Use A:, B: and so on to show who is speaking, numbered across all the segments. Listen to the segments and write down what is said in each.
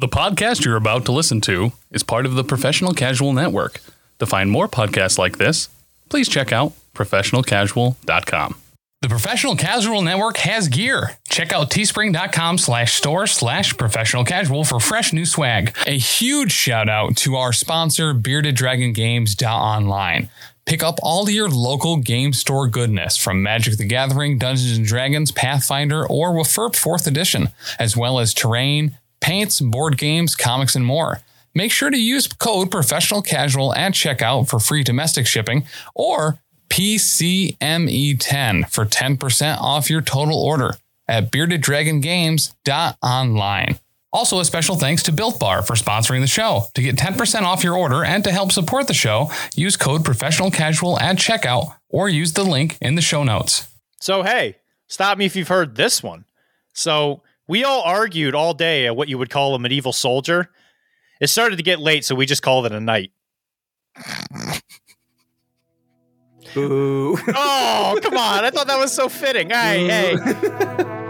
A: The podcast you're about to listen to is part of the Professional Casual Network. To find more podcasts like this, please check out professionalcasual.com. The Professional Casual Network has gear. Check out teespring.com slash store slash professional casual for fresh new swag. A huge shout out to our sponsor, beardeddragongames.online. Pick up all your local game store goodness from Magic the Gathering, Dungeons and Dragons, Pathfinder, or WFRP 4th Edition, as well as terrain, paints, board games, comics, and more. Make sure to use code professional casual at checkout for free domestic shipping or PCME10 for 10% off your total order at beardeddragongames.online. Also, a special thanks to Built Bar for sponsoring the show. To get 10% off your order and to help support the show, use code professional casual at checkout or use the link in the show notes.
B: So, hey, stop me if you've heard this one. So, we all argued all day at what you would call a medieval soldier. It started to get late, so we just called it a night.
C: Boo.
B: Oh, come on. I thought that was so fitting. Hey, hey.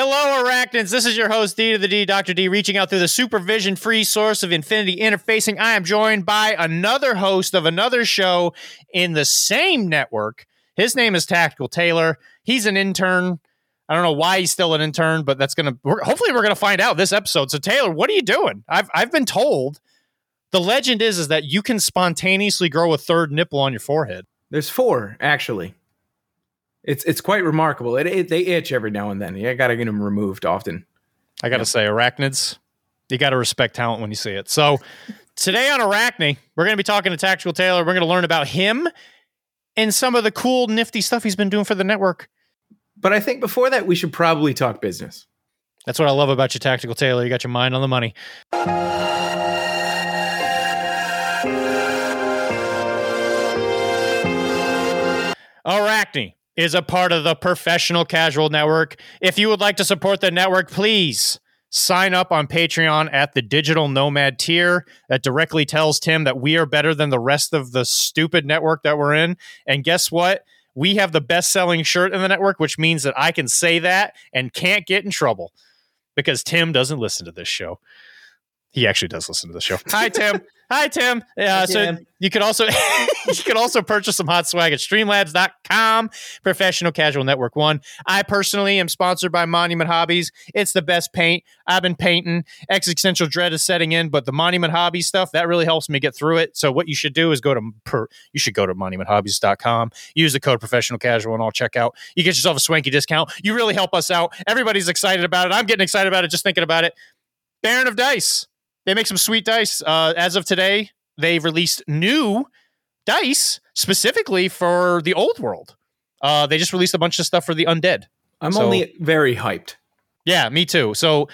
B: Hello, Arachnids. This is your host, D to the D, Dr. D, reaching out through the supervision free source of infinity interfacing. I am joined by another host of another show in the same network. His name is Tactical Taylor. He's an intern. I don't know why he's still an intern, but that's going to, hopefully, we're going to find out this episode. So, Taylor, what are you doing? I've, I've been told the legend is, is that you can spontaneously grow a third nipple on your forehead.
C: There's four actually. It's it's quite remarkable. It, it they itch every now and then. You got to get them removed often.
B: I got to say, arachnids, you got to respect talent when you see it. So, today on Arachne, we're going to be talking to Tactical Taylor. We're going to learn about him and some of the cool, nifty stuff he's been doing for the network.
C: But I think before that, we should probably talk business.
B: That's what I love about you, Tactical Taylor. You got your mind on the money. Arachne is a part of the Professional Casual Network. If you would like to support the network, please sign up on Patreon at the Digital Nomad tier. That directly tells Tim that we are better than the rest of the stupid network that we're in. And guess what? We have the best selling shirt in the network, which means that I can say that and can't get in trouble because Tim doesn't listen to this show. He actually does listen to the show. Hi, Tim. Hi, Tim. Uh, so
C: Tim.
B: you could also you could also purchase some hot swag at streamlabs.com, Professional Casual Network One. I personally am sponsored by Monument Hobbies. It's the best paint. I've been painting. Existential dread is setting in, but the Monument Hobby stuff that really helps me get through it. So what you should do is go to per, you should go to monumenthobbies.com, use the code Professional Casual, and I'll check out. You get yourself a swanky discount. You really help us out. Everybody's excited about it. I'm getting excited about it just thinking about it. Baron of Dice. They make some sweet dice. Uh, as of today, they've released new dice specifically for the old world. Uh, they just released a bunch of stuff for the undead.
C: I'm
B: So-
C: only very hyped.
B: Yeah, me too. So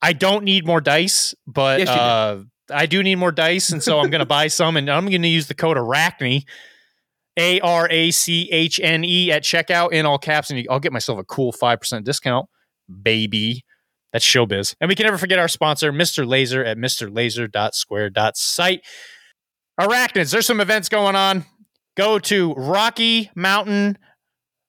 B: I don't need more dice, but
C: Yes, you do.
B: uh, I do need more dice, and so I'm going to buy some, and I'm going to use the code Arachne, A R A C H N E at checkout in all caps, and I'll get myself a cool five percent discount, baby. That's showbiz, and we can never forget our sponsor, Mister Laser at MrLaser.square.site. Arachnids, there's some events going on. Go to Rocky Mountain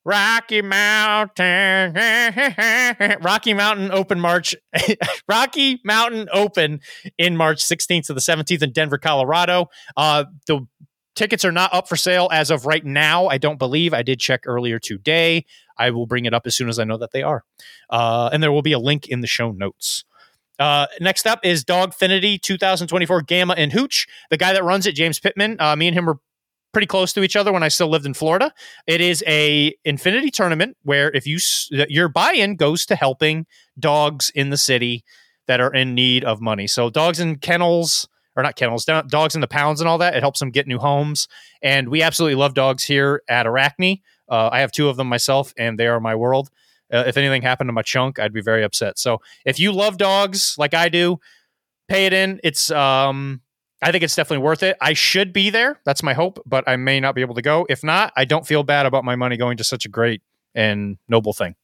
B: Rocky Mountain, Rocky Mountain Open March, Rocky Mountain Open in March 16th to the 17th in Denver, Colorado. Uh, the tickets are not up for sale as of right now. I don't believe. I did check earlier today. I will bring it up as soon as I know that they are. Uh, and there will be a link in the show notes. Uh, next up is Dogfinity 2024 Gamma and Hooch. The guy that runs it, James Pittman. Uh, me and him were pretty close to each other when I still lived in Florida. It is a infinity tournament where if you your buy-in goes to helping dogs in the city that are in need of money. So dogs in kennels or not kennels, do- dogs in the pounds and all that. It helps them get new homes. And we absolutely love dogs here at Arachne. Uh, I have two of them myself, and they are my world. Uh, if anything happened to my chunk, I'd be very upset. So if you love dogs like I do, pay it in. It's um I think it's definitely worth it. I should be there. That's my hope, but I may not be able to go. If not, I don't feel bad about my money going to such a great and noble thing.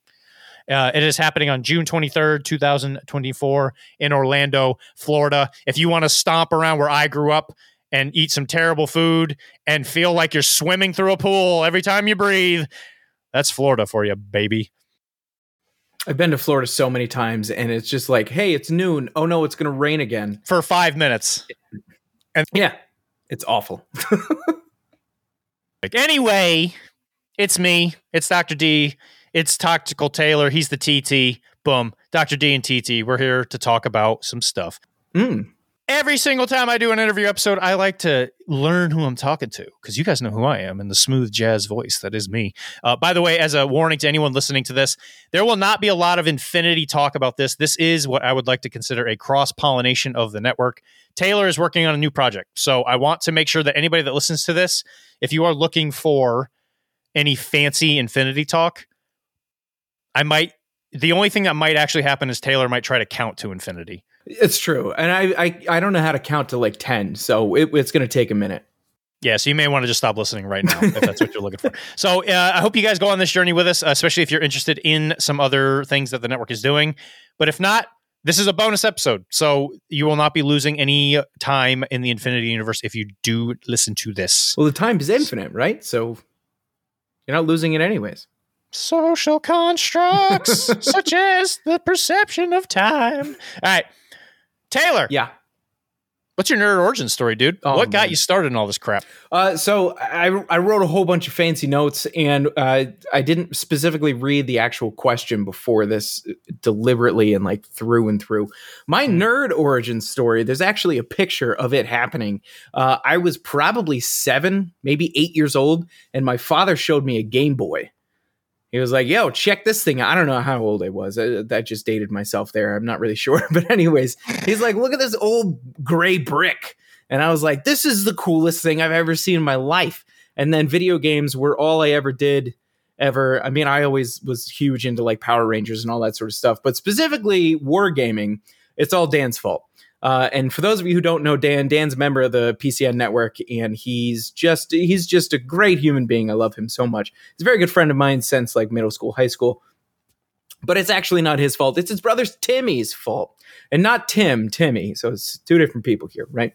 B: Uh, it is happening on June 23rd, 2024, in Orlando, Florida. If you want to stomp around where I grew up and eat some terrible food and feel like you're swimming through a pool every time you breathe, that's Florida for you, baby.
C: I've been to Florida so many times, and it's just like, hey, it's noon. Oh no, it's going to rain again
B: for five minutes.
C: And yeah, it's awful.
B: like anyway, it's me. It's Doctor D. It's Tactical Taylor. He's the TT. Boom, Doctor D and TT. We're here to talk about some stuff.
C: Mm
B: every single time I do an interview episode, I like to learn who I'm talking to because you guys know who I am and the smooth jazz voice that is me. Uh, by the way, as a warning to anyone listening to this, there will not be a lot of infinity talk about this. This is what I would like to consider a cross pollination of the network. Taylor is working on a new project. So I want to make sure that anybody that listens to this, if you are looking for any fancy infinity talk, I might. The only thing that might actually happen is Taylor might try to count to infinity
C: it's true, and I, I I don't know how to count to like ten, so it, it's going to take a minute.
B: Yeah, so you may want to just stop listening right now if that's what you're looking for. So uh, I hope you guys go on this journey with us, especially if you're interested in some other things that the network is doing. But if not, this is a bonus episode, so you will not be losing any time in the Infinity Universe if you do listen to this.
C: Well, the time is infinite, right? So you're not losing it anyways.
B: Social constructs such as the perception of time. All right. Taylor.
C: Yeah.
B: What's your nerd origin story, dude? Oh, what got man. you started in all this crap?
C: Uh, so I, I wrote a whole bunch of fancy notes, and uh, I didn't specifically read the actual question before this deliberately and like through and through. My mm. nerd origin story. There's actually a picture of it happening. Uh, I was probably seven, maybe eight years old, and my father showed me a Game Boy he was like, "Yo, check this thing." I don't know how old I was. I, that just dated myself there. I'm not really sure, but anyways, he's like, "Look at this old gray brick," and I was like, "This is the coolest thing I've ever seen in my life." And then video games were all I ever did ever. I mean, I always was huge into like Power Rangers and all that sort of stuff, but specifically wargaming, it's all Dan's fault. Uh, and for those of you who don't know Dan, Dan's a member of the PCN network, and he's just he's just a great human being. I love him so much. He's a very good friend of mine since like middle school, high school. But it's actually not his fault. It's his brother Timmy's fault, and not Tim, Timmy. So it's two different people here, right?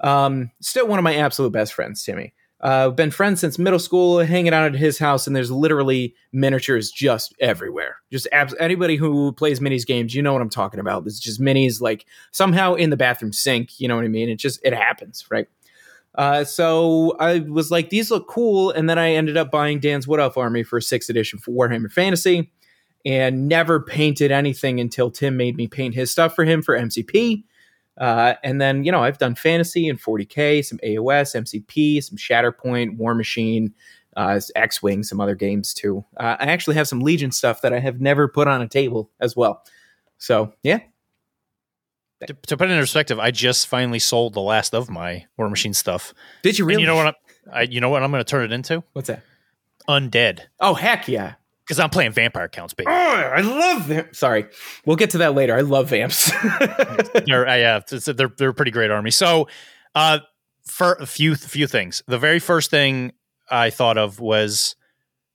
C: Um, still one of my absolute best friends, Timmy. Uh, been friends since middle school, hanging out at his house, and there's literally miniatures just everywhere. Just abs- anybody who plays minis games, you know what I'm talking about. It's just minis like somehow in the bathroom sink. You know what I mean? It just it happens, right? Uh, so I was like, these look cool, and then I ended up buying Dan's Wood Elf Army for sixth edition for Warhammer Fantasy, and never painted anything until Tim made me paint his stuff for him for MCP. Uh, and then, you know, I've done fantasy and 40K, some AOS, MCP, some Shatterpoint, War Machine, uh, X Wing, some other games too. Uh, I actually have some Legion stuff that I have never put on a table as well. So, yeah.
B: To, to put it in perspective, I just finally sold the last of my War Machine stuff.
C: Did you really?
B: And you know what? I'm, I, you know what I'm going to turn it into?
C: What's that?
B: Undead.
C: Oh heck yeah!
B: Because I'm playing vampire counts, baby.
C: Oh, I love them. Sorry, we'll get to that later. I love vamps.
B: they're, uh, yeah, they're they're a pretty great army. So, uh, for a few few things. The very first thing I thought of was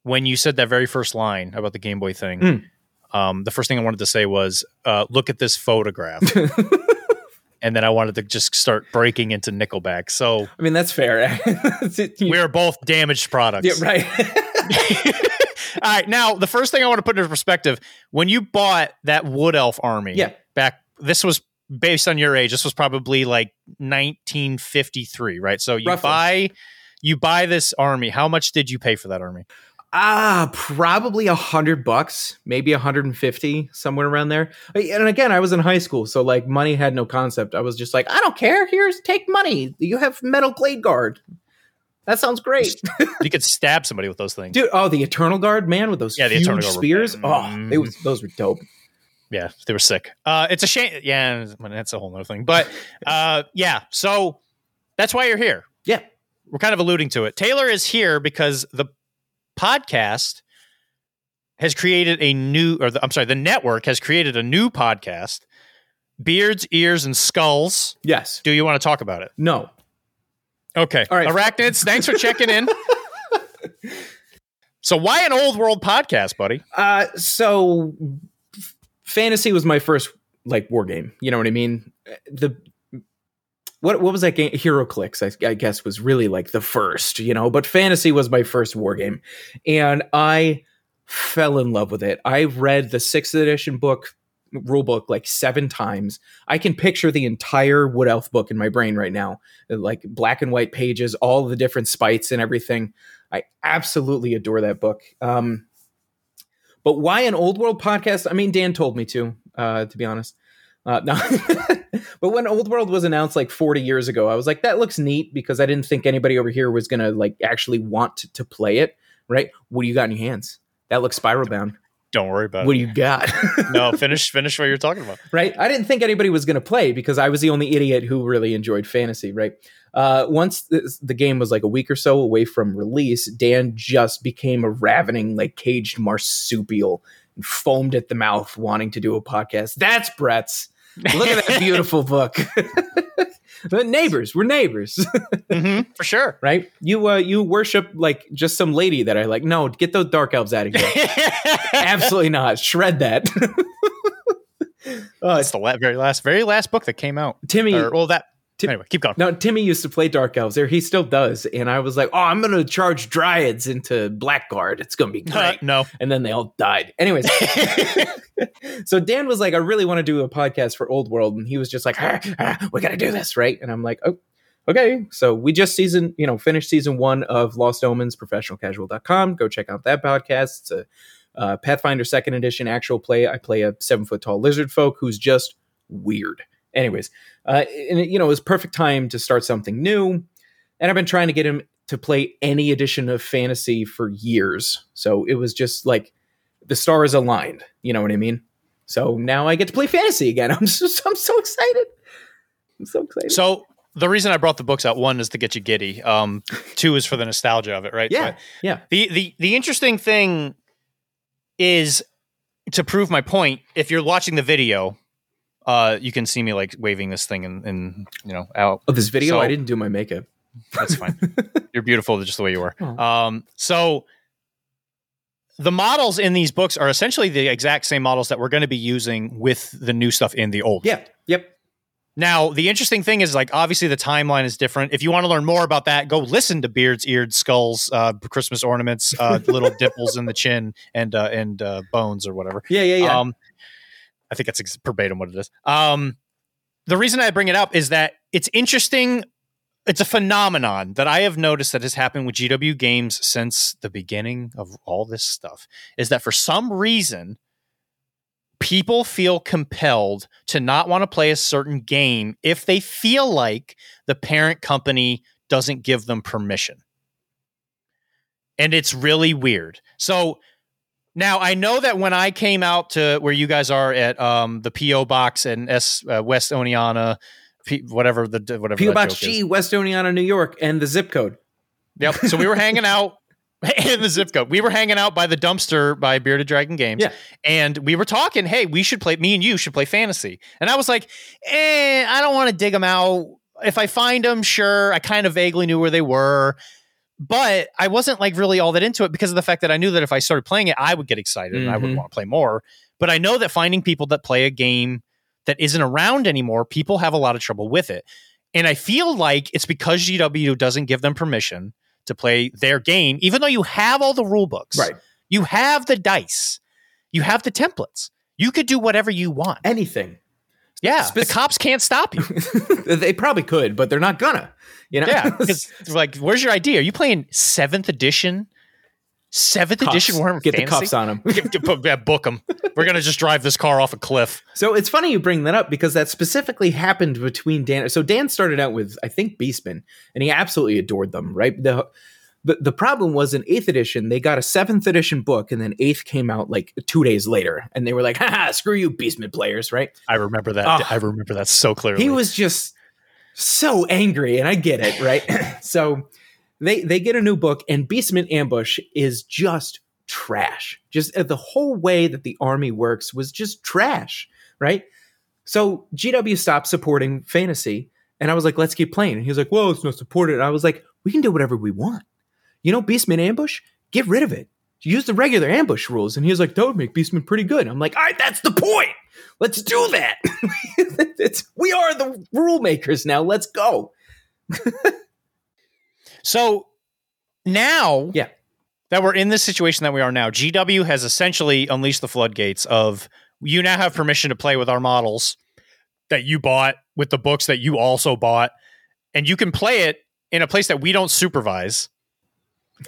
B: when you said that very first line about the Game Boy thing. Mm. Um, the first thing I wanted to say was, uh, "Look at this photograph." and then I wanted to just start breaking into Nickelback. So
C: I mean, that's fair.
B: we're both damaged products.
C: Yeah, right.
B: All right. Now, the first thing I want to put into perspective when you bought that Wood Elf army,
C: yeah.
B: back, this was based on your age. This was probably like 1953, right? So you Roughly. buy you buy this army. How much did you pay for that army?
C: Ah, probably a hundred bucks, maybe a hundred and fifty, somewhere around there. And again, I was in high school, so like money had no concept. I was just like, I don't care. Here's take money. You have metal blade guard. That sounds great.
B: you could stab somebody with those things,
C: dude. Oh, the Eternal Guard, man, with those yeah, the Eternal Guard spears. Were, oh, they was, those were dope.
B: Yeah, they were sick. Uh, it's a shame. Yeah, that's a whole other thing. But uh, yeah, so that's why you're here.
C: Yeah,
B: we're kind of alluding to it. Taylor is here because the podcast has created a new, or the, I'm sorry, the network has created a new podcast. Beards, ears, and skulls.
C: Yes.
B: Do you want to talk about it?
C: No.
B: Okay. All right. Arachnids, thanks for checking in. So why an old world podcast, buddy?
C: Uh, so fantasy was my first like war game. You know what I mean? The what what was that game? HeroClix, I, I guess, was really like the first. You know, but fantasy was my first war game, and I fell in love with it. I read the sixth edition book rule book like seven times. I can picture the entire Wood Elf book in my brain right now, like black and white pages, all the different spites and everything. I absolutely adore that book. Um, but why an old world podcast? I mean, Dan told me to, uh, to be honest. Uh, no. but when Old World was announced like 40 years ago, I was like, that looks neat because I didn't think anybody over here was gonna like actually want to play it. Right? What do you got in your hands? That looks spiral bound.
B: Don't worry about
C: What
B: it.
C: What do you got?
B: no, finish finish what you're talking about.
C: right? I didn't think anybody was going to play because I was the only idiot who really enjoyed fantasy, right? Uh, once the, the game was like a week or so away from release, Dan just became a ravening, like caged marsupial and foamed at the mouth, wanting to do a podcast. That's Brett's. Look at that beautiful book. But neighbors, we're neighbors,
B: hmm for sure.
C: right? You uh, you worship like just some lady that I like. No, get those dark elves out of here. Absolutely not. Shred that. uh,
B: That's the la- very last, very last book that came out.
C: Timmy,
B: Or, well, that.
C: Tim-
B: anyway, keep going.
C: Now, Timmy used to play Dark Elves there. He still does. And I was like, oh, I'm going to charge Dryads into Blackguard. It's going to be great.
B: no.
C: and then they all died. Anyways, so Dan was like, I really want to do a podcast for Old World. And he was just like, ah, ah, we got to do this, right? And I'm like, oh, okay. So we just season, you know, finished season one of Lost Omens, professionalcasual.com. Go check out that podcast. It's a uh, Pathfinder second edition actual play. I play a seven foot tall lizard folk who's just weird. Anyways, uh, and it, you know, it was perfect time to start something new. And I've been trying to get him to play any edition of fantasy for years. So it was just like the stars aligned. You know what I mean? So now I get to play fantasy again. I'm just, I'm so excited. I'm so excited.
B: So the reason I brought the books out one is to get you giddy. Um, two is for the nostalgia of it, right? So
C: yeah,
B: I-
C: yeah.
B: The the the interesting thing is to prove my point. If you're watching the video, uh, you can see me like waving this thing and, and you know out.
C: Oh, this video,
B: So-
C: I didn't do my makeup.
B: That's fine. you're beautiful just the way you are. Um, so the models in these books are essentially the exact same models that we're going to be using with the new stuff in the old.
C: Yeah, yep.
B: Now, the interesting thing is, like, obviously the timeline is different. If you want to learn more about that, go listen to Beards, Eared, Skulls, uh, Christmas ornaments, uh, little dimples in the chin, and uh, and uh, bones or whatever.
C: Yeah, yeah, yeah.
B: Um, I think that's ex- verbatim what it is. Um, the reason I bring it up is that it's interesting. It's a phenomenon that I have noticed that has happened with GW games since the beginning of all this stuff. Is that for some reason, people feel compelled to not want to play a certain game if they feel like the parent company doesn't give them permission. And it's really weird. So now I know that when I came out to where you guys are at um, the PO box and S uh, West Oneonta, P- whatever the whatever
C: PO Box
B: joke is.
C: G, West Oneonta, New York, and the zip code.
B: Yep. So we were hanging out in the zip code. We were hanging out by the dumpster by Bearded Dragon Games.
C: Yeah.
B: And we were talking, hey, we should play, me and you should play fantasy. And I was like, eh, I don't want to dig them out. If I find them, sure. I kind of vaguely knew where they were. But I wasn't like really all that into it because of the fact that I knew that if I started playing it, I would get excited and I would
C: Mhm.
B: want to play more. But I know that finding people that play a game that isn't around anymore, people have a lot of trouble with it. And I feel like it's because GW doesn't give them permission to play their game, even though you have all the rule books.
C: Right.
B: You have the dice. You have the templates. You could do whatever you want.
C: Anything.
B: Yeah.
C: spec-
B: the cops can't stop you.
C: they probably could, but they're not gonna. You know?
B: Yeah. Because like, where's your idea? Are you playing seventh edition? Seventh
C: Cuffs.
B: edition Warhammer
C: Get the
B: Fantasy?
C: cuffs on them.
B: Get- get- put- yeah, book them. We're gonna just drive this car off a cliff.
C: So it's funny you bring that up because that specifically happened between Dan. So Dan started out with I think Beastmen, and he absolutely adored them. Right. The the, the problem was in eighth edition they got a seventh edition book, and then eighth came out like two days later, and they were like, "Ha screw you, Beastman players!" Right.
B: I remember that.
C: Oh.
B: I remember that so clearly.
C: He was just so angry, and I get it, right? so they they get a new book, and Beastman Ambush is just trash. Just uh, the whole way that the army works was just trash, right? So GW stopped supporting fantasy, and I was like, let's keep playing. And he was like, well, it's not supported. And I was like, we can do whatever we want. You know, Beastman Ambush, get rid of it. use the regular ambush rules. And he was like, that would make Beastman pretty good. I'm like, all right, that's the point. Let's do that. it's, we are the rule makers now. Let's go.
B: so now,
C: yeah,
B: that we're in this situation that we are now, GW has essentially unleashed the floodgates of you now have permission to play with our models that you bought with the books that you also bought, and you can play it in a place that we don't supervise.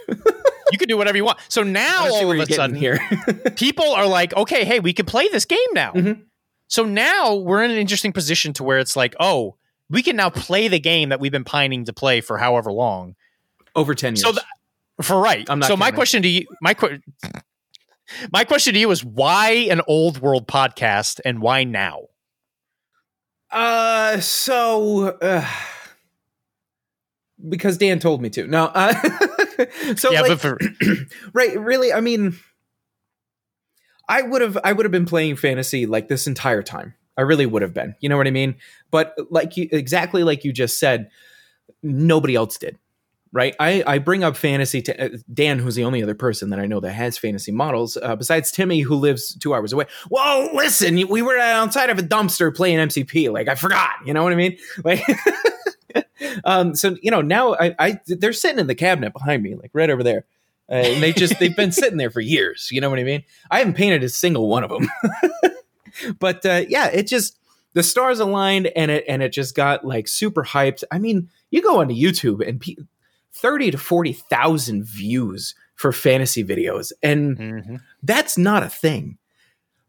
B: You can do whatever you want. So now all of a sudden
C: here,
B: people are like, okay, hey, we can play this game now.
C: Mm-hmm.
B: So now we're in an interesting position to where it's like, oh, we can now play the game that we've been pining to play for however long.
C: Over 10 years.
B: So th- for right.
C: I'm not
B: so my question to you, my que- my question to you is why an old world podcast and why now?
C: Uh, so uh, because Dan told me to. No, uh, so
B: yeah,
C: like,
B: but for
C: right, really, I mean, I would have, I would have been playing fantasy like this entire time. I really would have been. You know what I mean? But like you, exactly like you just said, nobody else did. Right. I, I bring up fantasy to uh, Dan, who's the only other person that I know that has fantasy models, uh, besides Timmy, who lives two hours away. Well, listen, we were outside of a dumpster playing MCP. Like, I forgot. You know what I mean? Like, um, so, you know, now I, I, they're sitting in the cabinet behind me, like right over there. Uh, and they just, they've been sitting there for years. You know what I mean? I haven't painted a single one of them. but uh, yeah, it just, the stars aligned and it, and it just got like super hyped. I mean, you go onto YouTube and pe- 30 to 40,000 views for fantasy videos. And
B: Mhm.
C: that's not a thing.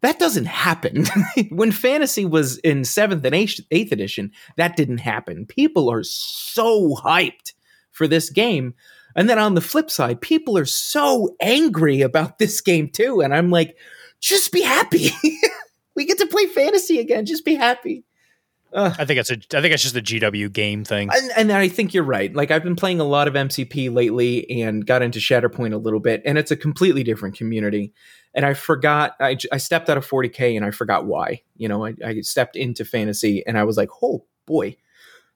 C: That doesn't happen. when fantasy was in seventh and eighth, edition, that didn't happen. People are so hyped for this game. And then on the flip side, people are so angry about this game too. And I'm like, just be happy. we get to play fantasy again. Just be happy. Uh,
B: I think it's a I think it's just a GW game thing.
C: and, and I think you're right. Like I've been playing a lot of MCP lately and got into Shatterpoint a little bit, and it's a completely different community. And I forgot, I, I stepped out of 40k and I forgot why. You know, I, I stepped into fantasy and I was like, oh boy,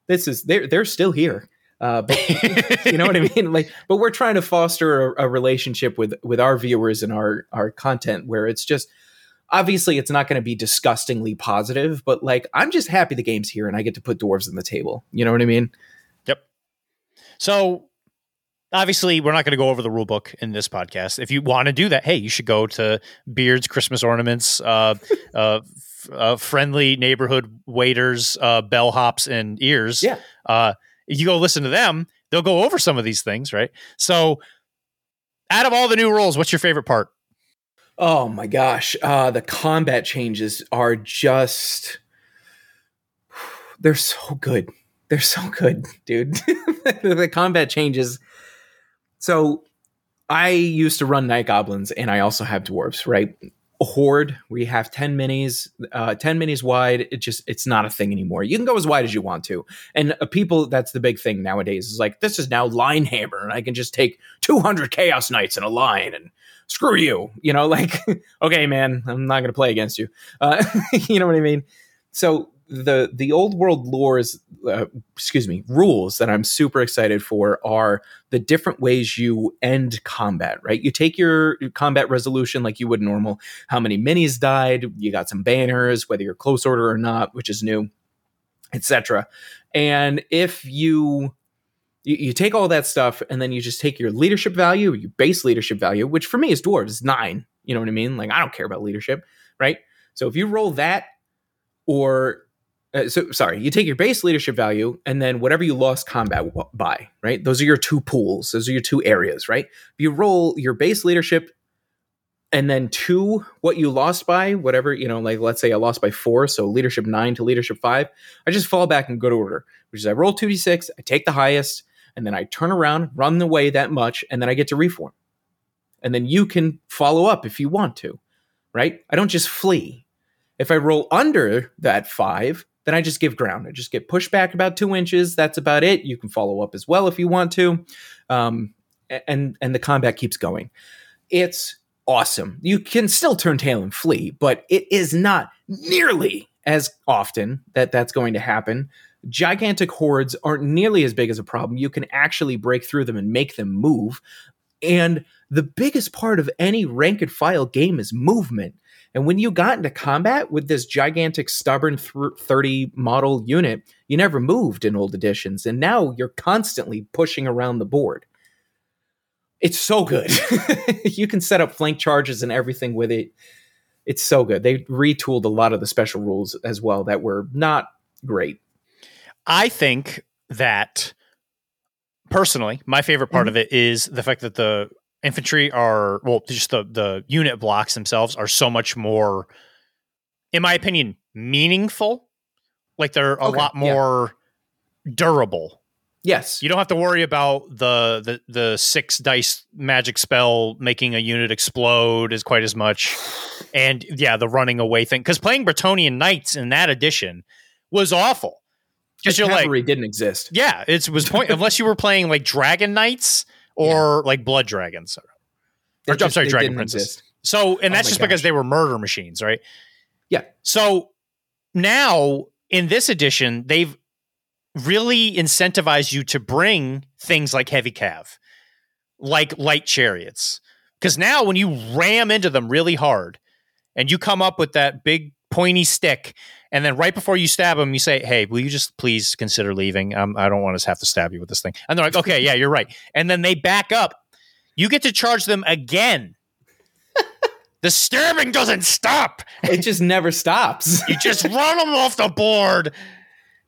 C: this is they're they're still here. Uh, but you know what I mean? Like, but we're trying to foster a, a relationship with with our viewers and our our content where it's just obviously it's not going to be disgustingly positive, but like I'm just happy the game's here and I get to put dwarves on the table. You know what I mean? Yep.
B: So obviously we're not going to go over the rule book in this podcast. If you want to do that, hey, you should go to Beards Christmas Ornaments, uh, uh, f- uh, friendly neighborhood waiters, uh, bellhops and ears.
C: Yeah.
B: Uh, you go listen to them, they'll go over some of these things, right? So out of all the new rules, what's your favorite part?
C: Oh my gosh, uh, the combat changes are just they're so good. They're so good, dude. the combat changes. So I used to run night goblins and I also have dwarves, right? Horde, we have 10 minis, uh, 10 minis wide. It just, it's not a thing anymore. You can go as wide as you want to. And uh, people, that's the big thing nowadays is like, this is now line hammer and I can just take 200 chaos knights in a line and screw you. You know, like, okay, man, I'm not going to play against you. Uh, you know what I mean? So the the old world lores, uh, excuse me, rules that I'm super excited for are the different ways you end combat. Right, you take your combat resolution like you would normal. How many minis died? You got some banners, whether you're close order or not, which is new, etc. And if you you, you take all that stuff and then you just take your leadership value, your base leadership value, which for me is dwarves, is nine. You know what I mean? Like I don't care about leadership, right? So if you roll that, or uh, so sorry, you take your base leadership value and then whatever you lost combat w- by, right? Those are your two pools. Those are your two areas, right? If you roll your base leadership and then two what you lost by, whatever, you know, like let's say I lost by four, so leadership nine to leadership five, I just fall back in good order, which is I roll 2d6, I take the highest, and then I turn around, run away that much, and then I get to reform. And then you can follow up if you want to, right? I don't just flee. If I roll under that five, then I just give ground. I just get pushed back about two inches. That's about it. You can follow up as well if you want to, um, and and the combat keeps going. It's awesome. You can still turn tail and flee, but it is not nearly as often that that's going to happen. Gigantic hordes aren't nearly as big as a problem. You can actually break through them and make them move. And the biggest part of any rank and file game is movement. And when you got into combat with this gigantic, stubborn 30 model unit, you never moved in old editions. And now you're constantly pushing around the board. It's so good. you can set up flank charges and everything with it. It's so good. They retooled a lot of the special rules as well that were not great.
B: I think that personally, my favorite part mm-hmm. of it is the fact that the infantry are well, just the the unit blocks themselves are so much more, in my opinion, meaningful. Like they're a okay, lot more yeah. durable.
C: Yes,
B: you don't have to worry about the, the the six dice magic spell making a unit explode as quite as much, and yeah, the running away thing. Because playing Bretonnian Knights in that edition was awful.
C: Because your cavalry like, didn't exist.
B: Yeah, it was point unless you were playing like Dragon Knights or yeah. like Blood Dragons. Or, just, I'm sorry, Dragon Princes. Exist. So, and oh that's just gosh. because they were murder machines, right?
C: Yeah.
B: So now in this edition, they've really incentivized you to bring things like heavy cav, like light chariots. Because now when you ram into them really hard and you come up with that big pointy stick and then right before you stab them, you say, "Hey, will you just please consider leaving? Um, I don't want us to have to stab you with this thing." And they're like, "Okay, yeah, you're right." And then they back up. You get to charge them again. the stabbing doesn't stop.
C: It just never stops.
B: you just run them off the board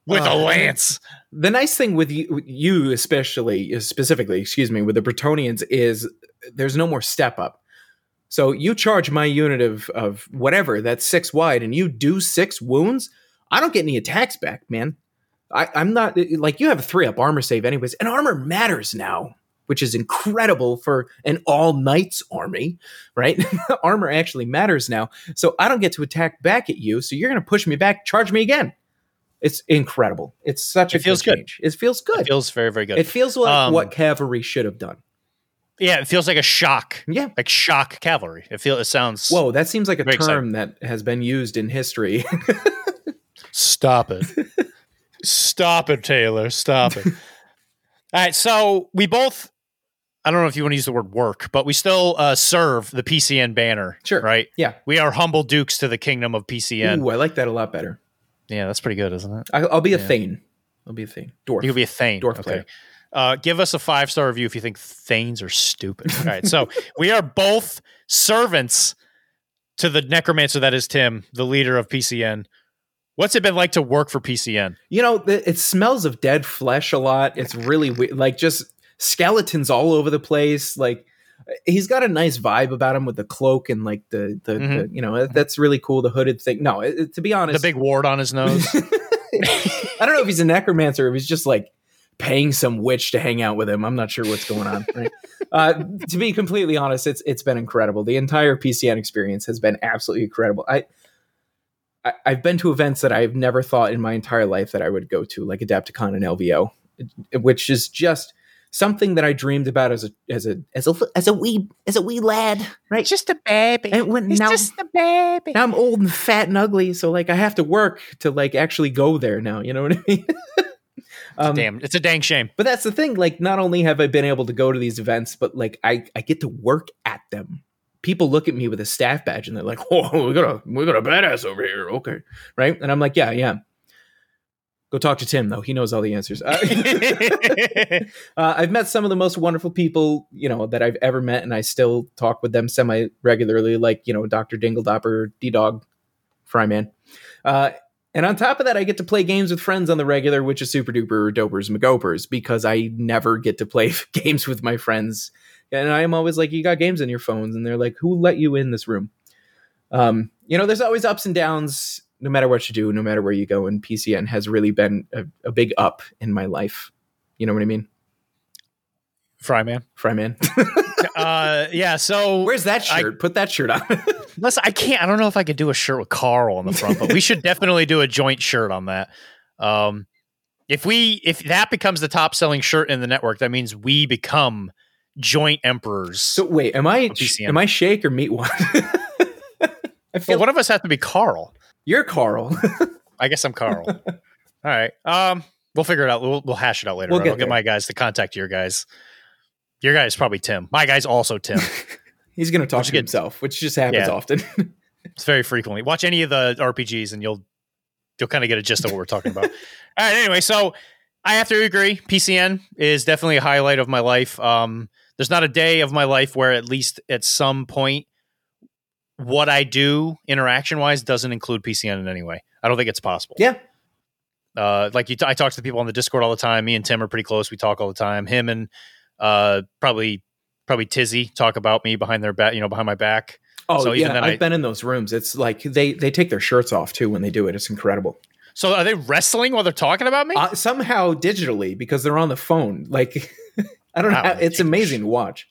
B: with uh, a lance.
C: The nice thing with you, you especially, specifically, excuse me, with the Bretonnians is there's no more step up. So you charge my unit of of whatever that's six wide, and you do six wounds. I don't get any attacks back, man. I, I'm not like you have a three up armor save, anyways, and armor matters now, which is incredible for an all knights army, right? armor actually matters now, so I don't get to attack back at you. So you're going to push me back, charge me again. It's incredible. It's such it a feels good. Change. It feels good.
B: It feels very very good.
C: It feels like um, what cavalry should have done.
B: Yeah, it feels like a shock.
C: Yeah,
B: like shock cavalry. It feels. It sounds.
C: Whoa, that seems like a term exciting. that has been used in history.
B: Stop it! Stop it, Taylor! Stop it! All right, so we both. I don't know if you want to use the word work, but we still uh, serve the PCN banner.
C: Sure.
B: Right.
C: Yeah.
B: We are humble dukes to the kingdom of PCN.
C: Ooh, I like that a lot better.
B: Yeah, that's pretty good, isn't it?
C: I, will be a yeah. Thane. I'll be a Thane. Dwarf.
B: You'll be a Thane.
C: Dwarf okay. player.
B: Uh, give us a five star review if you think Thanes are stupid. All right. So we are both servants to the necromancer that is Tim, the leader of PCN. What's it been like to work for PCN?
C: You know, it smells of dead flesh a lot. It's really weird. Like just skeletons all over the place. Like he's got a nice vibe about him with the cloak and like the the, mm-hmm. the you know that's really cool. The hooded thing. No, it, to be honest,
B: the big wart on his nose.
C: I don't know if he's a necromancer. If he's just like paying some witch to hang out with him. I'm not sure what's going on. Right? uh, to be completely honest, it's it's been incredible. The entire PCN experience has been absolutely incredible. I, I have been to events that I've never thought in my entire life that I would go to, like Adepticon and LVO, which is just something that I dreamed about as a as a as a as a wee as a wee lad, right?
B: Just a baby.
C: And when, now,
B: just a baby.
C: Now I'm old and fat and ugly, so like I have to work to like actually go there now. You know what I mean?
B: Um, Damn, it's a dang shame.
C: But that's the thing. Like, not only have I been able to go to these events, but like I, I get to work at them. People look at me with a staff badge and they're like, "Oh, we got a we got a badass over here." Okay, right? And I'm like, "Yeah, yeah." Go talk to Tim though; he knows all the answers. Uh, uh, I've met some of the most wonderful people you know that I've ever met, and I still talk with them semi regularly, like you know Doctor Dingledopper, D Dog, Fryman. Uh, and on top of that, I get to play games with friends on the regular, which is super duper dopers magopers because I never get to play games with my friends. And I am always like, you got games on your phones. And they're like, who let you in this room? Um, you know, there's always ups and downs no matter what you do, no matter where you go. And PCN has really been a, a big up in my life. You know what I mean?
B: Fryman.
C: Fryman.
B: uh, yeah. So
C: where's that shirt? I, Put that shirt on.
B: listen, I can't. I don't know if I could do a shirt with Carl on the front, but we should definitely do a joint shirt on that. Um, if we if that becomes the top selling shirt in the network, that means we become joint emperors.
C: So wait, am I am I Shake or Meatwad?
B: I feel well, one of us has to be Carl.
C: You're Carl.
B: I guess I'm Carl. All right. Um, we'll figure it out. We'll, we'll hash it out later. We'll right? I'll get my guys to contact your guys. Your guy's probably Tim. My guy's also Tim.
C: He's going to talk to himself, which just happens
B: Yeah.
C: often.
B: It's very frequently. Watch any of the RPGs and you'll you'll kind of get a gist of what we're talking about. All right. Anyway, so I have to agree. PCN is definitely a highlight of my life. Um, there's not a day of my life where at least at some point what I do interaction wise doesn't include PCN in any way. I don't think it's possible.
C: yeah.
B: Uh, like you, t- I talk to the people on the Discord all the time. Me and Tim are pretty close. We talk all the time. Him and uh, probably probably Tizzy talk about me behind their back, you know, behind my back.
C: Oh,
B: So
C: yeah. I've
B: I-
C: been in those rooms. It's like they they take their shirts off too when they do it. It's incredible.
B: So are they wrestling while they're talking about me?
C: Uh, somehow digitally because they're on the phone. Like I don't know. How, it's amazing to watch.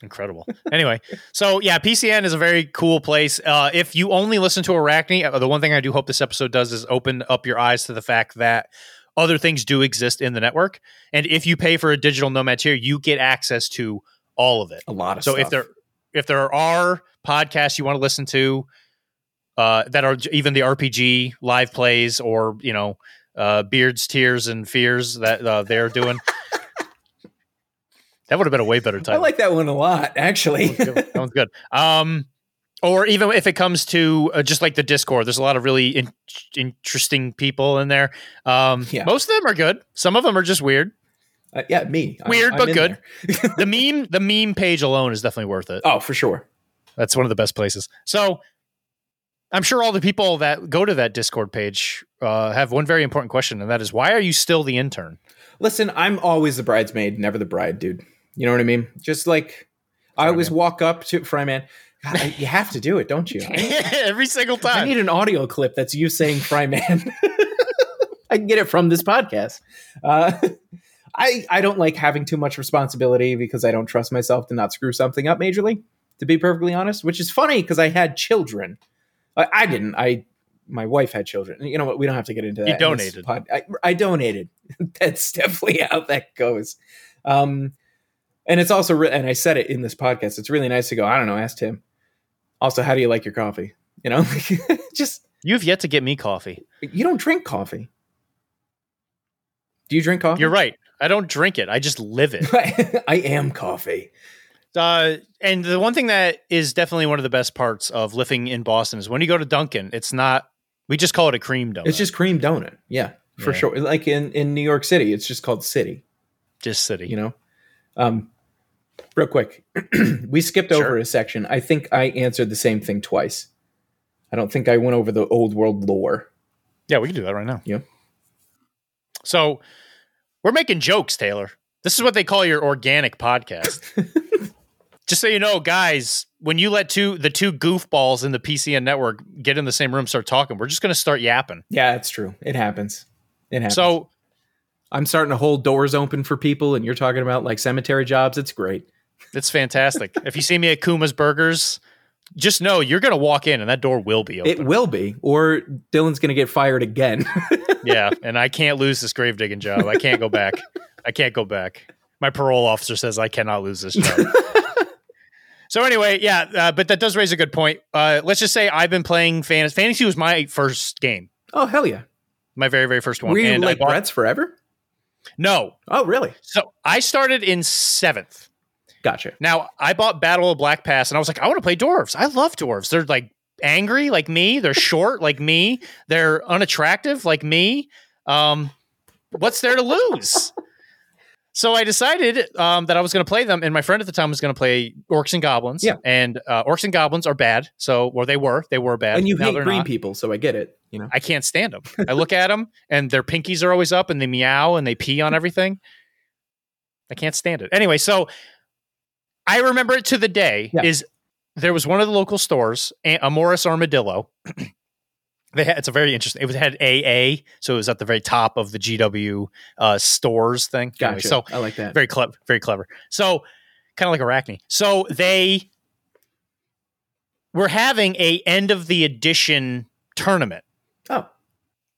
B: Incredible. Anyway, so yeah, PCN is a very cool place. Uh, if you only listen to Arachne, uh, the one thing I do hope this episode does is open up your eyes to the fact that other things do exist in the network. And if you pay for a digital nomad tier, you get access to all of it.
C: A lot of
B: So
C: stuff.
B: if there if there are podcasts you want to listen to uh, that are even the RPG live plays or you know uh, beards, tears, and fears that uh, they're doing. That would have been a way better title.
C: I like that one a lot, actually.
B: that, one's good. that one's good. Um, or even if it comes to uh, just like the Discord, there's a lot of really in- interesting people in there. Um,
C: Yeah.
B: most of them are good. Some of them are just weird.
C: Uh, yeah, me. I'm-
B: Weird,
C: I'm
B: but good. The meme, the meme page alone is definitely worth it.
C: Oh, for sure.
B: That's one of the best places. So I'm sure all the people that go to that Discord page uh, have one very important question, and that is, why are you still the intern?
C: Listen, I'm always the bridesmaid, never the bride, dude. You know what I mean? Just like I always walk up to Fryman. God, I- you have to do it, don't you?
B: Every single time.
C: I need an audio clip that's you saying Fryman. I can get it from this podcast. Uh, I I don't like having too much responsibility because I don't trust myself to not screw something up majorly. To be perfectly honest, which is funny because I had children. I, I didn't. I my wife had children. You know what? We don't have to get into that.
B: You donated.
C: pod- I, I donated. That's definitely how that goes. Um, and it's also, re- and I said it in this podcast. It's really nice to go. I don't know. Ask Tim. Also, how do you like your coffee? You know, just
B: You've yet to get me coffee.
C: you don't drink coffee. Do you drink coffee?
B: You're right. I don't drink it. I just live it.
C: I am coffee.
B: Uh, and the one thing that is definitely one of the best parts of living in Boston is when you go to Dunkin', it's not. We just call it a cream donut.
C: It's just cream donut. Yeah, for
B: Yeah.
C: sure. Like in in New York City, it's just called City.
B: just city.
C: You know. Um, real quick, we skipped
B: Sure.
C: over a section. I think I answered the same thing twice. I don't think I went over the old world lore.
B: Yeah, we can do that right now.
C: Yeah.
B: So we're making jokes, Taylor. This is what they call your organic podcast. Just so you know, guys, when you let two the two goofballs in the PCN network get in the same room, start talking, we're just going to start yapping.
C: Yeah, it's true. It happens. It happens.
B: So
C: I'm starting to hold doors open for people, and you're talking about like cemetery jobs. It's great.
B: It's fantastic. if you see me at Kuma's Burgers, just know you're going to walk in and that door will be open.
C: It will be, or Dylan's going to get fired again.
B: yeah, and I can't lose this grave digging job. I can't go back. I can't go back. My parole officer says I cannot lose this job. so anyway, yeah, uh, but that does raise a good point. Uh, let's just say I've been playing fantasy. Fantasy was my first game,
C: oh hell yeah!
B: my very very first one.
C: Were you
B: and
C: like
B: bought-
C: Brett's forever?
B: no,
C: Oh really?
B: so I started in seventh.
C: Gotcha.
B: Now I bought Battle of Black Pass, and I was like, I want to play dwarves. I love dwarves. They're like angry like me. They're short like me. They're unattractive like me. Um, what's there to lose? So I decided um, that I was going to play them, and my friend at the time was going to play Orcs and Goblins.
C: Yeah.
B: and uh, Orcs and Goblins are bad. So, or they were, they were bad.
C: and you
B: Now
C: hate green
B: not.
C: people, so I get it. You know.
B: I can't stand them. I look at them, and their pinkies are always up, and they meow and they pee on everything. I can't stand it. Anyway, so I remember it to the day.
C: Yeah.
B: Is there was one of the local stores, a Morris Armadillo. they had it's a very interesting. It was had AA, so it was at the very top of the GW uh, stores thing.
C: Gotcha.
B: Anyway, so
C: I like that.
B: very clever, very clever. So kind of like Arachne. So they were having a end of the edition tournament.
C: oh,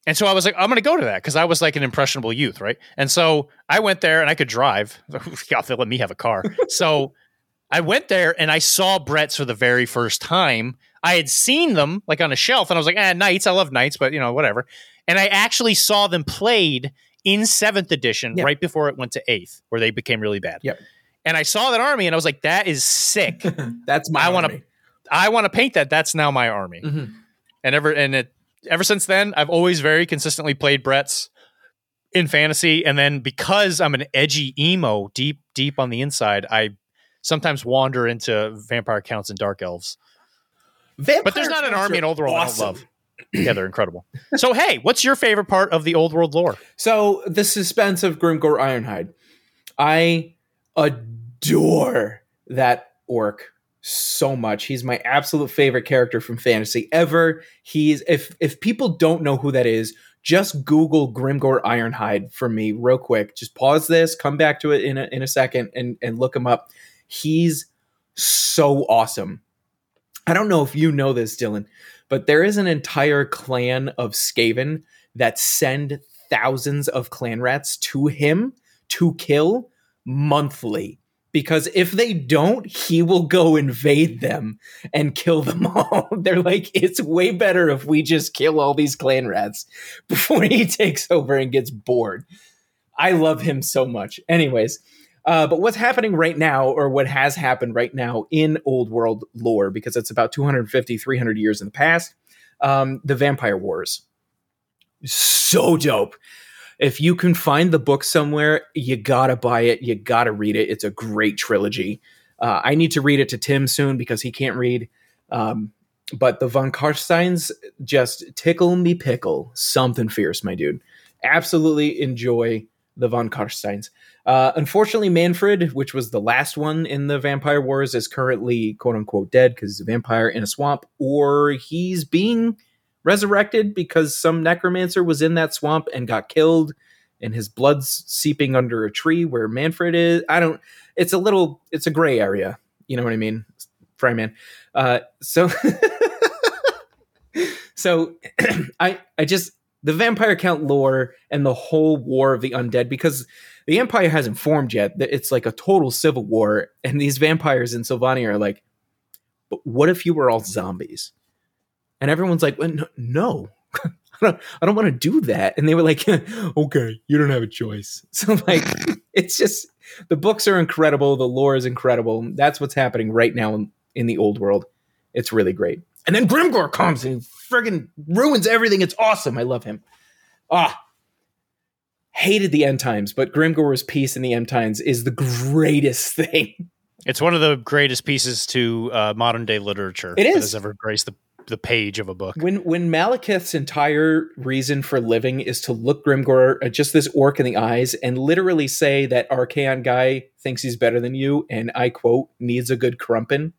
B: And so I was like, I'm going to go to that because I was like an impressionable youth, right? And so I went there and I could drive. God, they let me have a car. so I went there and I saw Brett's for the very first time. I had seen them like on a shelf and I was like, ah, Knights. I love Knights, but you know, whatever. And I actually saw them played in seventh edition
C: Yeah.
B: right before it went to eighth, where they became really bad.
C: Yep.
B: and I saw that army, and I was like, "That is sick.
C: That's my
B: I wanna-
C: army.
B: I want to paint that. That's now my army."
C: Mhm.
B: And ever and it ever since then, I've always very consistently played Brett's in fantasy, and then because I'm an edgy emo, deep deep on the inside, I sometimes wander into vampire counts and dark elves.
C: Vampire
B: But there's not an army in Old World I don't love. Yeah, they're incredible. So, hey, what's your favorite part of the Old World lore?
C: So the suspense of Grimgor Ironhide. I adore that orc so much. He's my absolute favorite character from fantasy ever. He's if if people don't know who that is, just Google Grimgor Ironhide for me real quick. Just pause this, come back to it in a, in a second, and and look him up. He's so awesome. I don't know if you know this, Dylan, but there is an entire clan of Skaven that send thousands of clan rats to him to kill monthly. Because if they don't, he will go invade them and kill them all. They're like, it's way better if we just kill all these clan rats before he takes over and gets bored. I love him so much. Anyways, uh, but what's happening right now, or what has happened right now in Old World lore, because it's about 250, 300 years in the past, um, the Vampire Wars. So dope. If you can find the book somewhere, you gotta buy it. You gotta read it. It's a great trilogy. Uh, I need to read it to Tim soon because he can't read. Um, but the Von Karsteins just tickle me pickle. Something fierce, my dude. Absolutely enjoy the Von Karsteins. Uh, unfortunately, Manfred, which was the last one in the Vampire Wars, is currently quote unquote dead because he's a vampire in a swamp, or he's being resurrected because some necromancer was in that swamp and got killed, and his blood's seeping under a tree where Manfred is. I don't. It's a little. It's a gray area. You know what I mean, Fryman. Uh, so, so I I just the vampire count lore and the whole war of the undead because the empire hasn't formed yet it's like a total civil war and these vampires in sylvania are like but what if you were all zombies and everyone's like well, no. I don't, don't want to do that. And they were like, okay, you don't have a choice. So, like, it's just the books are incredible. The lore is incredible. That's what's happening right now in, in the old world. It's really great. And then Grimgor comes and friggin' ruins everything. It's awesome. I love him. Ah, hated the end times, but Grimgor's piece in the end times is the greatest thing.
B: It's one of the greatest pieces to uh, modern day literature.
C: It
B: that
C: is.
B: has ever graced the, the page of a book.
C: When when Malekith's entire reason for living is to look Grimgor, uh, just this orc in the eyes, and literally say that Archaon guy thinks he's better than you, and I quote needs a good crumpin.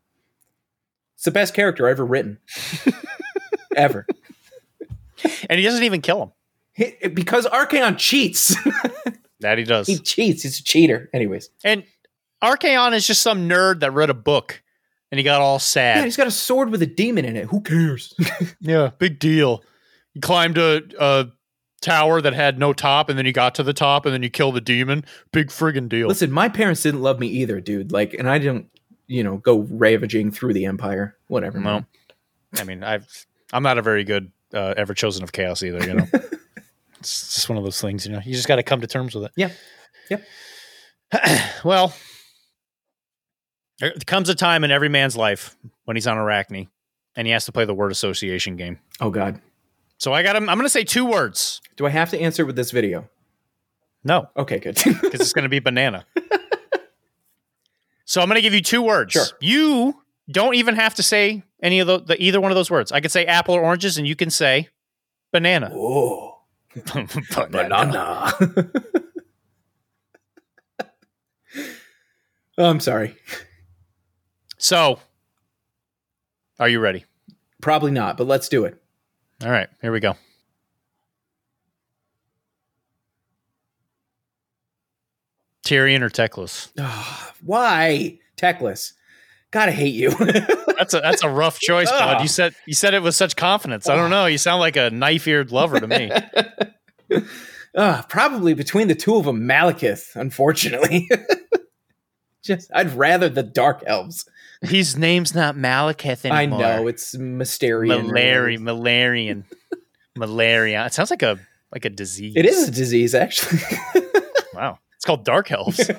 C: It's the best character I've ever written, ever.
B: And he doesn't even kill him.
C: He- because Archaon cheats.
B: That he does.
C: he cheats. He's a cheater. Anyways,
B: and Archaon is just some nerd that read a book and he got all
C: yeah,
B: sad.
C: he's got a sword with a demon in it. Who cares?
B: Yeah, big deal. He climbed a, a tower that had no top and then he got to the top and then you kill the demon. Big friggin' deal.
C: Listen, my parents didn't love me either, dude. Like, and I didn't, you know, go ravaging through the empire. Whatever.
B: No.
C: man.
B: I mean, I've I'm not a very good uh, ever chosen of chaos either. You know, it's just one of those things. You know, you just got to come to terms with it.
C: Yeah. Yep.
B: well, there comes a time in every man's life when he's on Arachne and he has to play the word association game.
C: Oh God.
B: So I got him. I'm going to say two words.
C: Do I have to answer with this video?
B: No,
C: Okay, good.
B: because it's going to be banana. so I'm going to give you two words.
C: Sure.
B: You don't even have to say any of the, the either one of those words. I could say apple or oranges, and you can say banana.
C: oh, banana. oh, I'm sorry.
B: So, are you ready?
C: Probably not, but let's do it.
B: All right, here we go. Tyrion or Teclis?
C: Ah, why? Teclis. Gotta hate you.
B: That's a that's a rough choice, bud. You said you said it with such confidence. I don't know. You sound like a knife-eared lover to me.
C: Ah, probably between the two of them, Malekith, unfortunately. Just, I'd rather the Dark Elves.
B: His name's not Malekith anymore.
C: I know it's Mysterian.
B: Malari, Malarian, malaria. It sounds like a like a disease.
C: It is a disease, actually.
B: Wow. It's called dark elves.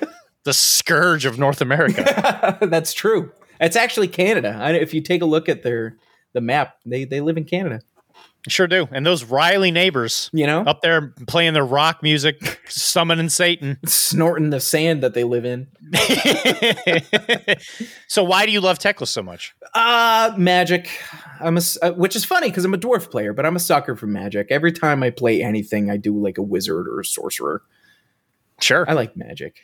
B: the scourge of North America.
C: That's true. It's actually Canada. I, if you take a look at their the map, they they live in Canada.
B: Sure do. And those Riley neighbors
C: You know,
B: up there playing their rock music, summoning Satan.
C: snorting the sand that they live in.
B: so why do you love Teclis so much?
C: Uh magic. I'm a, uh, which is funny because I'm a dwarf player, but I'm a sucker for magic. Every time I play anything, I do like a wizard or a sorcerer.
B: Sure.
C: I like magic.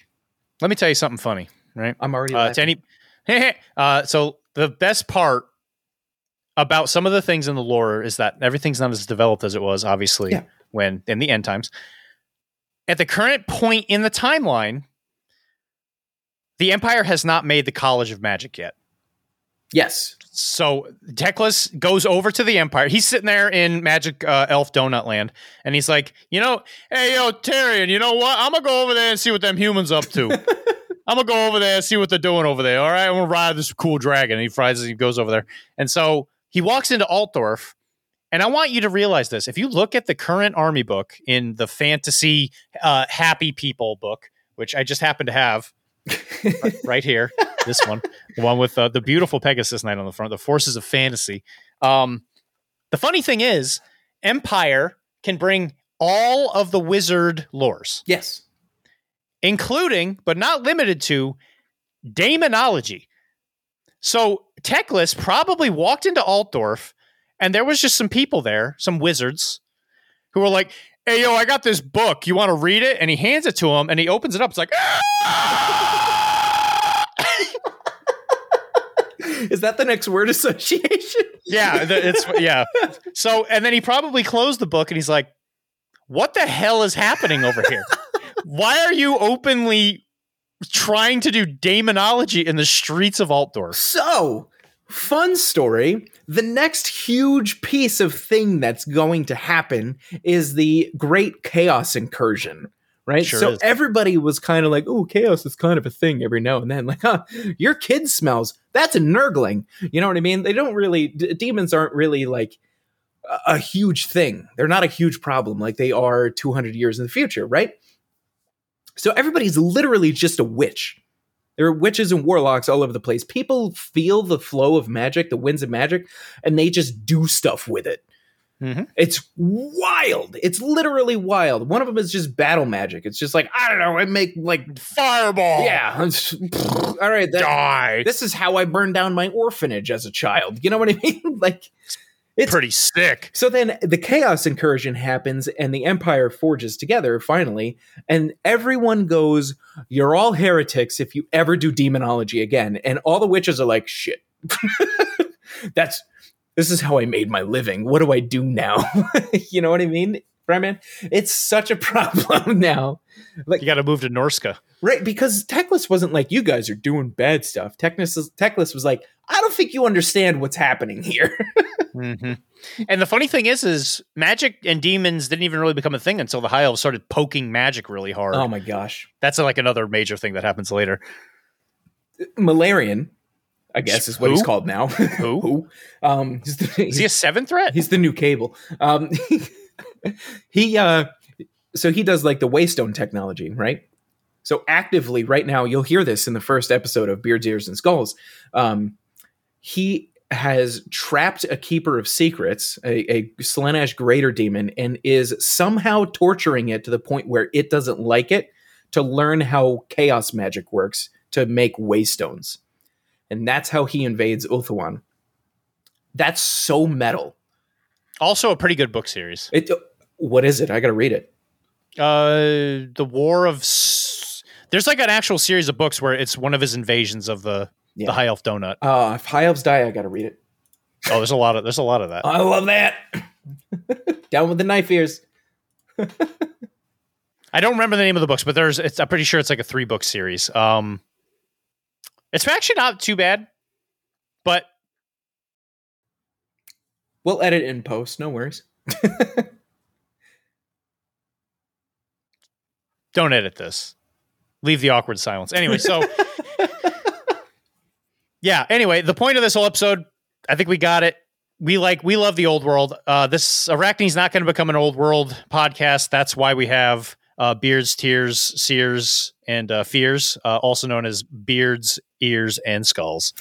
B: Let me tell you something funny, right?
C: I'm already
B: Uh, to any, uh, so the best part about some of the things in the lore is that everything's not as developed as it was, obviously,
C: Yeah.
B: when in the end times. At the current point in the timeline, the Empire has not made the College of Magic yet.
C: yes.
B: So Teclis goes over to the Empire. He's sitting there in Magic uh, Elf Donut Land, and he's like, you know, hey yo, Tyrion, you know what? I'm gonna go over there and see what them humans up to. I'm gonna go over there and see what they're doing over there. All right, I'm gonna ride this cool dragon. And he flies as he goes over there, and so he walks into Altdorf. And I want you to realize this: if you look at the current army book in the fantasy uh, Happy People book, which I just happen to have right here, this one, the one with uh, the beautiful Pegasus Knight on the front, the Forces of Fantasy. Um, the funny thing is, Empire can bring all of the wizard lores,
C: Yes.
B: including but not limited to daemonology. So Teclis probably walked into Altdorf, and there was just some people there, some wizards, who were like, "Hey, yo, I got this book. You want to read it?" And he hands it to him, and he opens it up. It's like.
C: Is that the next word association?
B: Yeah, it's yeah. So and then he probably closed the book and he's like, "What the hell is happening over here? Why are you openly trying to do demonology in the streets of Altdorf?"
C: So, fun story. The next huge piece of thing that's going to happen is the Great Chaos Incursion. Right?
B: Sure
C: so
B: is.
C: everybody was kind of like, oh, chaos is kind of a thing every now and then. Like, huh, your kid smells. That's a nurgling. You know what I mean? They don't really, d- demons aren't really like a, a huge thing. They're not a huge problem like they are 200 years in the future, right? So everybody's literally just a witch. There are witches and warlocks all over the place. People feel the flow of magic, the winds of magic, and they just do stuff with it.
B: Mhm.
C: It's wild. It's literally wild. One of them is just battle magic. It's just like, I don't know, I make like,
B: Fireball.
C: yeah. all right. that-
B: Die.
C: this is how I burned down my orphanage as a child. You know what I mean? like, it's
B: Pretty sick.
C: so then the chaos incursion happens and the empire forges together finally and everyone goes you're all heretics if you ever do demonology again. And all the witches are like shit. That's this is how I made my living. What do I do now? You know what I mean Brandman it's such a problem now.
B: Like You got to move to Norsca.
C: right because Teclis wasn't like you guys are doing bad stuff. Teclis Teclis was like I don't think you understand what's happening here
B: Mhm. And the funny thing is, is magic and demons didn't even really become a thing until the High Elves started poking magic really hard.
C: oh my gosh
B: That's like another major thing that happens later.
C: Malarian, I guess is what
B: Who?
C: he's called now.
B: Who?
C: Who? Um, he's the,
B: Is he a
C: he's,
B: seven threat?
C: he's the new cable. Um, he uh, so he does like the waystone technology, right? So actively right now, you'll hear this in the first episode of Beards, Ears, and Skulls. Um, he has trapped a keeper of secrets, a, a Slaanesh greater demon, and is somehow torturing it to the point where it doesn't like it to learn how chaos magic works to make waystones. And that's how he invades Ulthuan. That's so metal.
B: Also, a pretty good book series.
C: It what is it? I gotta read it.
B: Uh, the War of. S- There's like an actual series of books where it's one of his invasions of the
C: Yeah.
B: the High Elf Donut.
C: Uh if high elves die, I gotta read it.
B: Oh, there's a lot of there's a lot of that.
C: I love that. Down with the knife ears.
B: I don't remember the name of the books, but there's it's I'm pretty sure it's like a three book series. Um, it's actually not too bad, but
C: We'll edit in post, no worries.
B: don't edit this. Leave the awkward silence. Anyway, so yeah. Anyway, the point of this whole episode, I think we got it. We like we love the old world. Uh, this Arachne's not going to become an old world podcast. That's why we have uh, Beards, Tears, Sears, and uh, Fears, uh, also known as Beards, Ears, and Skulls.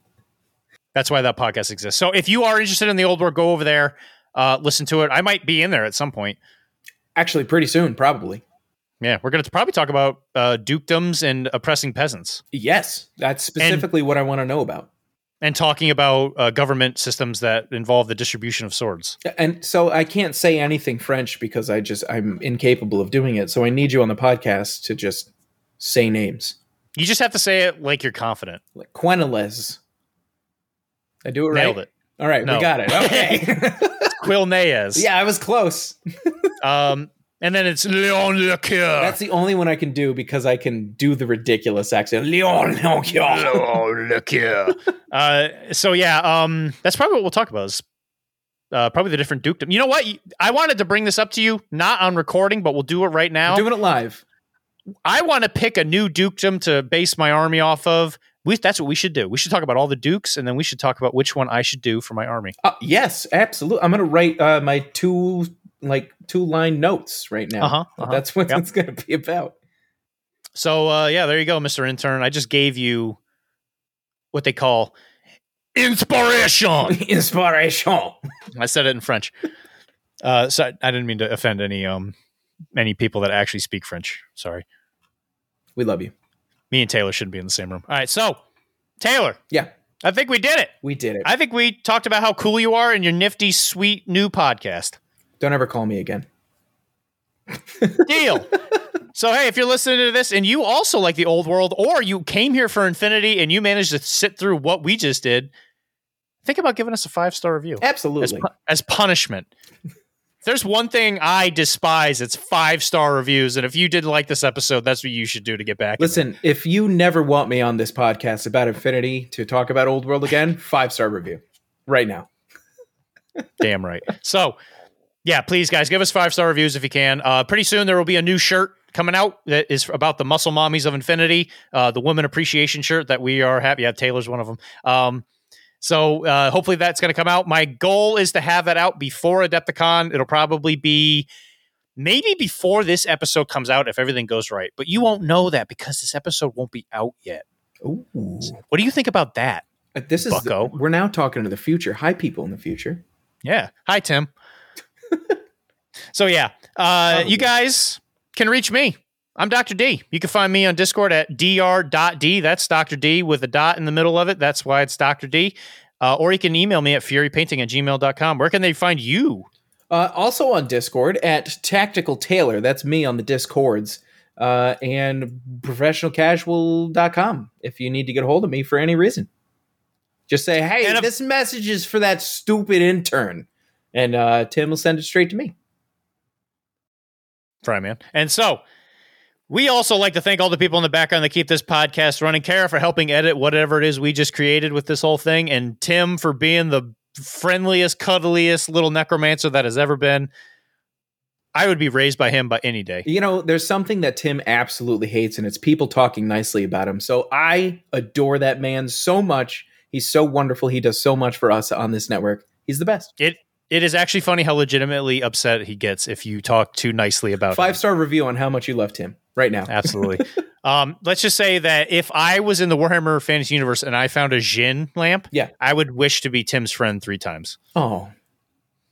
B: That's why that podcast exists. So if you are interested in the old world, go over there, uh, listen to it. I might be in there at some point.
C: Actually, pretty soon, probably.
B: Yeah, we're going to probably talk about uh, dukedoms and oppressing peasants.
C: Yes, that's specifically and, what I want to know about.
B: And talking about uh, government systems that involve the distribution of swords.
C: And so I can't say anything French because I just I'm incapable of doing it. So I need you on the podcast to just say names.
B: You just have to say it like you're confident.
C: Like Quenelles. I do it
B: Nailed
C: right.
B: it.
C: All right, no. we got it. Okay.
B: Quilnaez.
C: Yeah, I was close.
B: um, and then it's Leon Lecoeur.
C: That's the only one I can do because I can do the ridiculous accent. Leon Lecoeur.
B: Leon Lecoeur. uh, so yeah, um, that's probably what we'll talk about. Is uh, probably the different dukedom. You know what? I wanted to bring this up to you, not on recording, but we'll do it right now.
C: We're doing it live.
B: I want to pick a new dukedom to base my army off of. We, that's what we should do. We should talk about all the dukes, and then we should talk about which one I should do for my army.
C: Uh, yes, absolutely. I'm going to write uh, my two like two line notes right now.
B: Uh-huh, uh-huh.
C: That's what yep. it's going to be about.
B: So uh, yeah, there you go, Mister Intern. I just gave you what they call inspiration.
C: inspiration.
B: I said it in French. Uh, so I didn't mean to offend any um any people that actually speak French. Sorry.
C: We love you.
B: Me and Taylor shouldn't be in the same room. All right, so Taylor.
C: Yeah.
B: I think we did it.
C: We did it.
B: I think we talked about how cool you are in your nifty, sweet new podcast.
C: Don't ever call me again.
B: Deal. So hey, if you're listening to this and you also like the old world, or you came here for Infinity and you managed to sit through what we just did, think about giving us a five star review.
C: Absolutely.
B: As, as punishment. there's one thing I despise, it's five star reviews. And if you didn't like this episode, that's what you should do to get back.
C: Listen, if you never want me on this podcast about Infinity to talk about Old World again, five star review right now.
B: Damn right. So yeah, please, guys, give us five star reviews if you can. Uh, pretty soon there will be a new shirt coming out that is about the muscle mommies of infinity, uh, the women appreciation shirt that we are happy. Yeah, Taylor's one of them. Um, so uh, hopefully that's going to come out. My goal is to have that out before Adepticon. It'll probably be maybe before this episode comes out if everything goes right. But you won't know that because this episode won't be out yet.
C: Ooh.
B: What do you think about that?
C: Uh, this is
B: Bucko?
C: The, we're now talking to the future. Hi, people in the future.
B: Yeah. Hi, Tim. So yeah, uh, you guys can reach me. I'm Dr. D. You can find me on Discord at dr.d. That's Dr. D with a dot in the middle of it. That's why it's Dr. D. Uh, or you can email me at furypainting at gmail.com. Where can they find you?
C: Uh, also on Discord at Tactical Taylor. That's me on the Discords. Uh, and professionalcasual.com if you need to get a hold of me for any reason. Just say, hey, this message is for that stupid intern and uh, Tim will send it straight to me.
B: Fry man. And so we also like to thank all the people in the background that keep this podcast running. Kara for helping edit whatever it is we just created with this whole thing, and Tim for being the friendliest, cuddliest little necromancer that has ever been. I would be raised by him by any day.
C: You know, there's something that Tim absolutely hates, and it's people talking nicely about him. So I adore that man so much. He's so wonderful. He does so much for us on this network. He's the best.
B: It it is actually funny how legitimately upset he gets if you talk too nicely about
C: five star review on how much you loved him right now.
B: Absolutely. um, let's just say that if I was in the Warhammer Fantasy Universe and I found a Djinn lamp,
C: yeah,
B: I would wish to be Tim's friend three times.
C: Oh,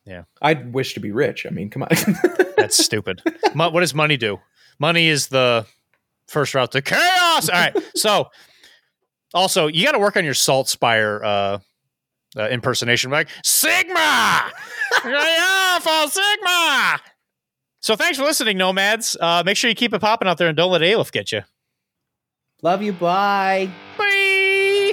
B: yeah.
C: I'd wish to be rich. I mean, come on.
B: That's stupid. Mo- what does money do? Money is the first route to chaos. All right. So, also, you got to work on your Salt Spire uh, uh, impersonation, like Sigma, yeah, for Sigma. So thanks for listening, nomads. Uh, make sure you keep it popping out there and don't let Aleph get you.
C: Love you. Bye.
B: Bye.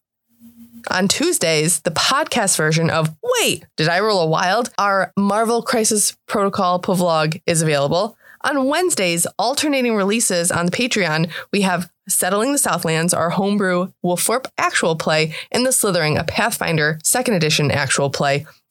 D: On Tuesdays, the podcast version of Wait, Did I Roll a Wild? Our Marvel Crisis Protocol vlog is available. On Wednesdays, alternating releases on the Patreon, we have Settling the Southlands, our homebrew Wolforp actual play, and The Slithering, a Pathfinder second edition actual play.